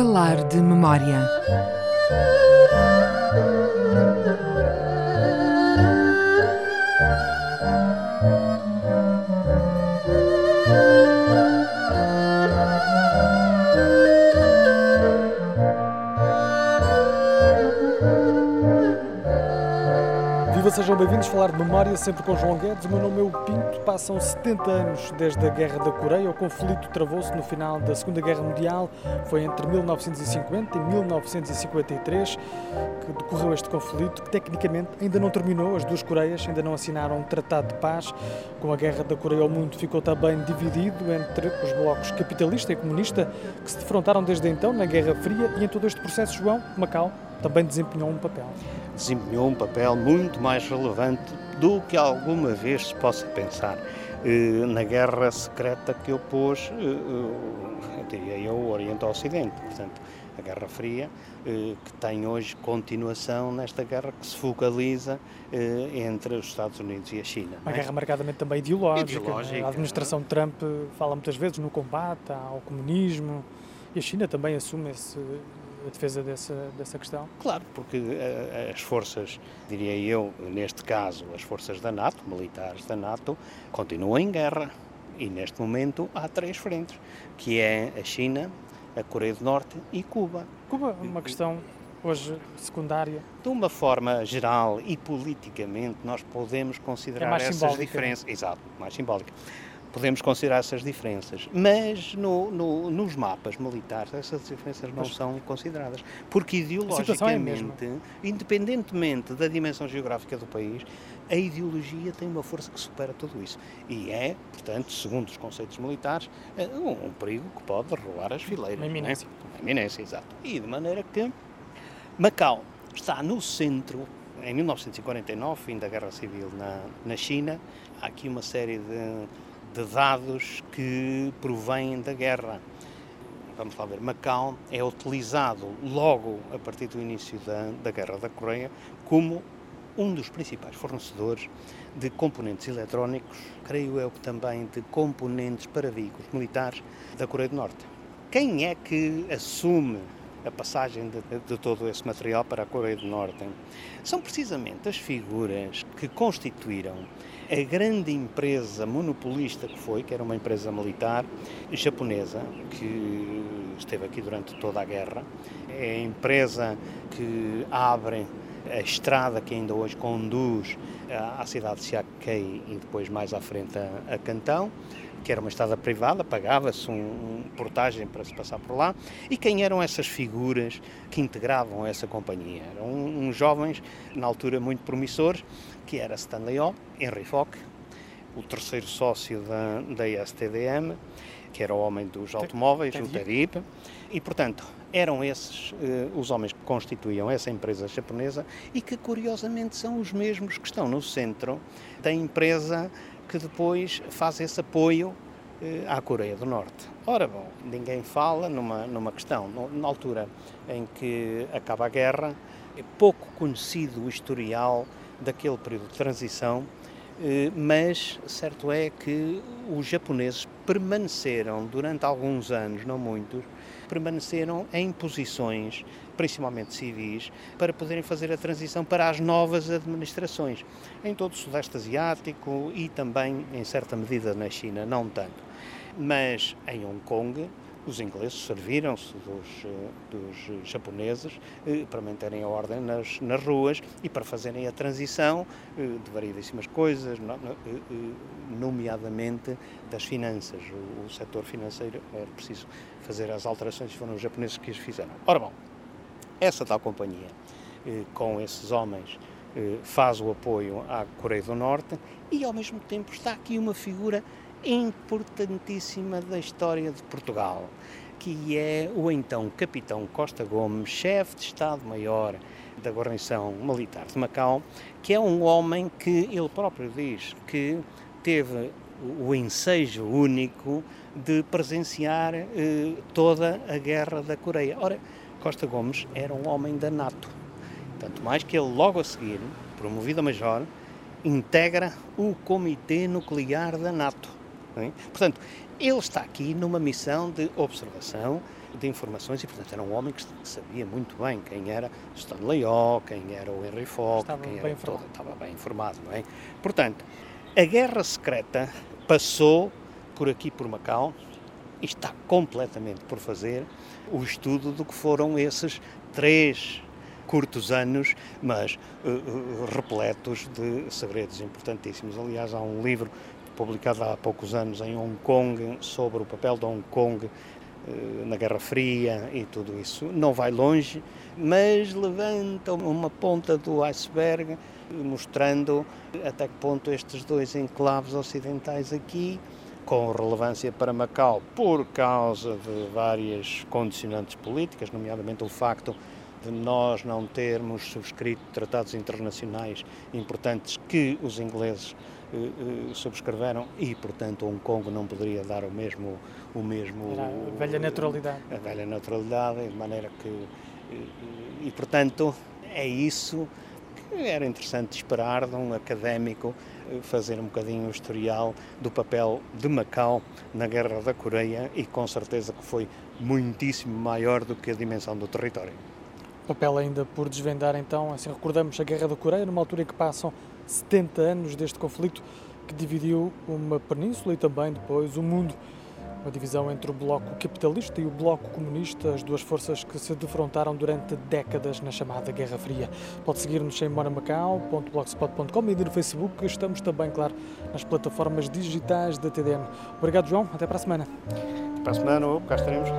Falar de memória. Sejam bem-vindos a falar de memória, sempre com João Guedes. O meu nome é o Pinto. Passam 70 anos desde a Guerra da Coreia. O conflito travou-se no final da Segunda Guerra Mundial. Foi entre 1950 e 1953 que decorreu este conflito, que tecnicamente ainda não terminou. As duas Coreias ainda não assinaram um tratado de paz. Com a Guerra da Coreia, o mundo ficou também dividido entre os blocos capitalista e comunista que se defrontaram desde então na Guerra Fria. E em todo este processo, João, Macau também desempenhou um papel desempenhou um papel muito mais relevante do que alguma vez se possa pensar eh, na guerra secreta que opôs, eh, diria eu, o Oriente ao Ocidente. Portanto, a Guerra Fria, eh, que tem hoje continuação nesta guerra que se focaliza entre os Estados Unidos e a China. Uma é? guerra marcadamente também ideológica. ideológica. A administração Trump fala muitas vezes no combate ao comunismo e a China também assume esse a defesa dessa, dessa questão? Claro, porque uh, as forças, diria eu, neste caso, as forças da NATO, militares da NATO, continuam em guerra. E neste momento há três frentes, que é a China, a Coreia do Norte e Cuba. Cuba é uma questão hoje secundária? De uma forma geral e politicamente, nós podemos considerar é essas diferenças. Exato, mais simbólica podemos considerar essas diferenças, mas no, no, nos mapas militares essas diferenças não são consideradas, porque é ideologicamente, é independentemente da dimensão geográfica do país, a ideologia tem uma força que supera tudo isso e é, portanto, segundo os conceitos militares, eh, um, um perigo que pode rolar as fileiras. Uma iminência. É? Uma iminência, exato. E de maneira que Macau está no centro em 1949, fim da Guerra Civil na, na China, há aqui uma série de de dados que provêm da guerra. Vamos lá ver, Macau é utilizado logo a partir do início da, da Guerra da Coreia como um dos principais fornecedores de componentes eletrónicos, creio eu que também de componentes para veículos militares da Coreia do Norte. Quem é que assume a passagem de, de, todo esse material para a Coreia do Norte? São precisamente as figuras que constituíram a grande empresa monopolista que foi, que era uma empresa militar japonesa, que esteve aqui durante toda a guerra, é a empresa que abre a estrada que ainda hoje conduz à cidade de Siakkei e depois mais à frente a Cantão, que era uma estrada privada, pagava-se um, um, portagem para se passar por lá. E quem eram essas figuras que integravam essa companhia? Eram uns jovens, na altura muito promissores, que era Stanley O, Henry Fock, o terceiro sócio da, da STDM, que era o homem dos automóveis, o Tarip, e portanto eram esses uh, os homens que constituíam essa empresa japonesa e que curiosamente são os mesmos que estão no centro da empresa que depois faz esse apoio uh, à Coreia do Norte. Ora bom, ninguém fala numa, numa questão, na altura em que acaba a guerra, é pouco conhecido o historial daquele período de transição, eh, mas certo é que os japoneses permaneceram durante alguns anos, não muitos, permaneceram em posições, principalmente civis, para poderem fazer a transição para as novas administrações, em todo o Sudeste Asiático e também, em certa medida, na China, não tanto. Mas em Hong Kong, os ingleses serviram-se dos, eh, dos japoneses eh, para manterem a ordem nas, nas ruas e para fazerem a transição eh, de variedíssimas coisas, nomeadamente das finanças. O, o setor financeiro era preciso fazer as alterações, foram os japoneses que as fizeram. Ora bom, essa tal companhia, com esses homens, faz o apoio à Coreia do Norte e, ao mesmo tempo, está aqui uma figura importantíssima da história de Portugal, que é o então capitão Costa Gomes, chefe de Estado-Maior da guarnição militar de Macau, que é um homem que ele próprio diz que teve o ensejo único de presenciar eh, toda a guerra da Coreia. Ora, Costa Gomes era um homem da NATO, tanto mais que ele logo a seguir, promovido a major, integra o Comitê Nuclear da NATO É? Portanto, ele está aqui numa missão de observação, de informações, e portanto era um homem que sabia muito bem quem era Stanley O, quem era o Henry Fogg, estava quem era todo, estava bem informado, não é? Portanto, a guerra secreta passou por aqui por Macau e está completamente por fazer o estudo do que foram esses três curtos anos, mas uh, uh, repletos de segredos importantíssimos. Aliás, há um livro publicado há poucos anos em Hong Kong sobre o papel de Hong Kong uh, na Guerra Fria e tudo isso. Não vai longe, mas levanta uma ponta do iceberg, mostrando até que ponto estes dois enclaves ocidentais aqui com relevância para Macau por causa de várias condicionantes políticas, nomeadamente o facto de nós não termos subscrito tratados internacionais importantes que os ingleses eh, eh, subscreveram e, portanto, Hong Kong não poderia dar o mesmo o mesmo Era a velha naturalidade. a velha naturalidade, de maneira que eh, e, portanto é isso que era interessante esperar de um académico eh, fazer um bocadinho o historial do papel de Macau na Guerra da Coreia e com certeza que foi muitíssimo maior do que a dimensão do território. Papel ainda por desvendar, então, assim recordamos a Guerra da Coreia, numa altura em que passam 70 anos deste conflito que dividiu uma península e também depois o mundo. Uma divisão entre o bloco capitalista e o bloco comunista, as duas forças que se defrontaram durante décadas na chamada Guerra Fria. Pode seguir-nos em moramacau.blogspot.com e no Facebook. Estamos também, claro, nas plataformas digitais da TDN. Obrigado, João. Até para a semana. Para a semana, cá estaremos.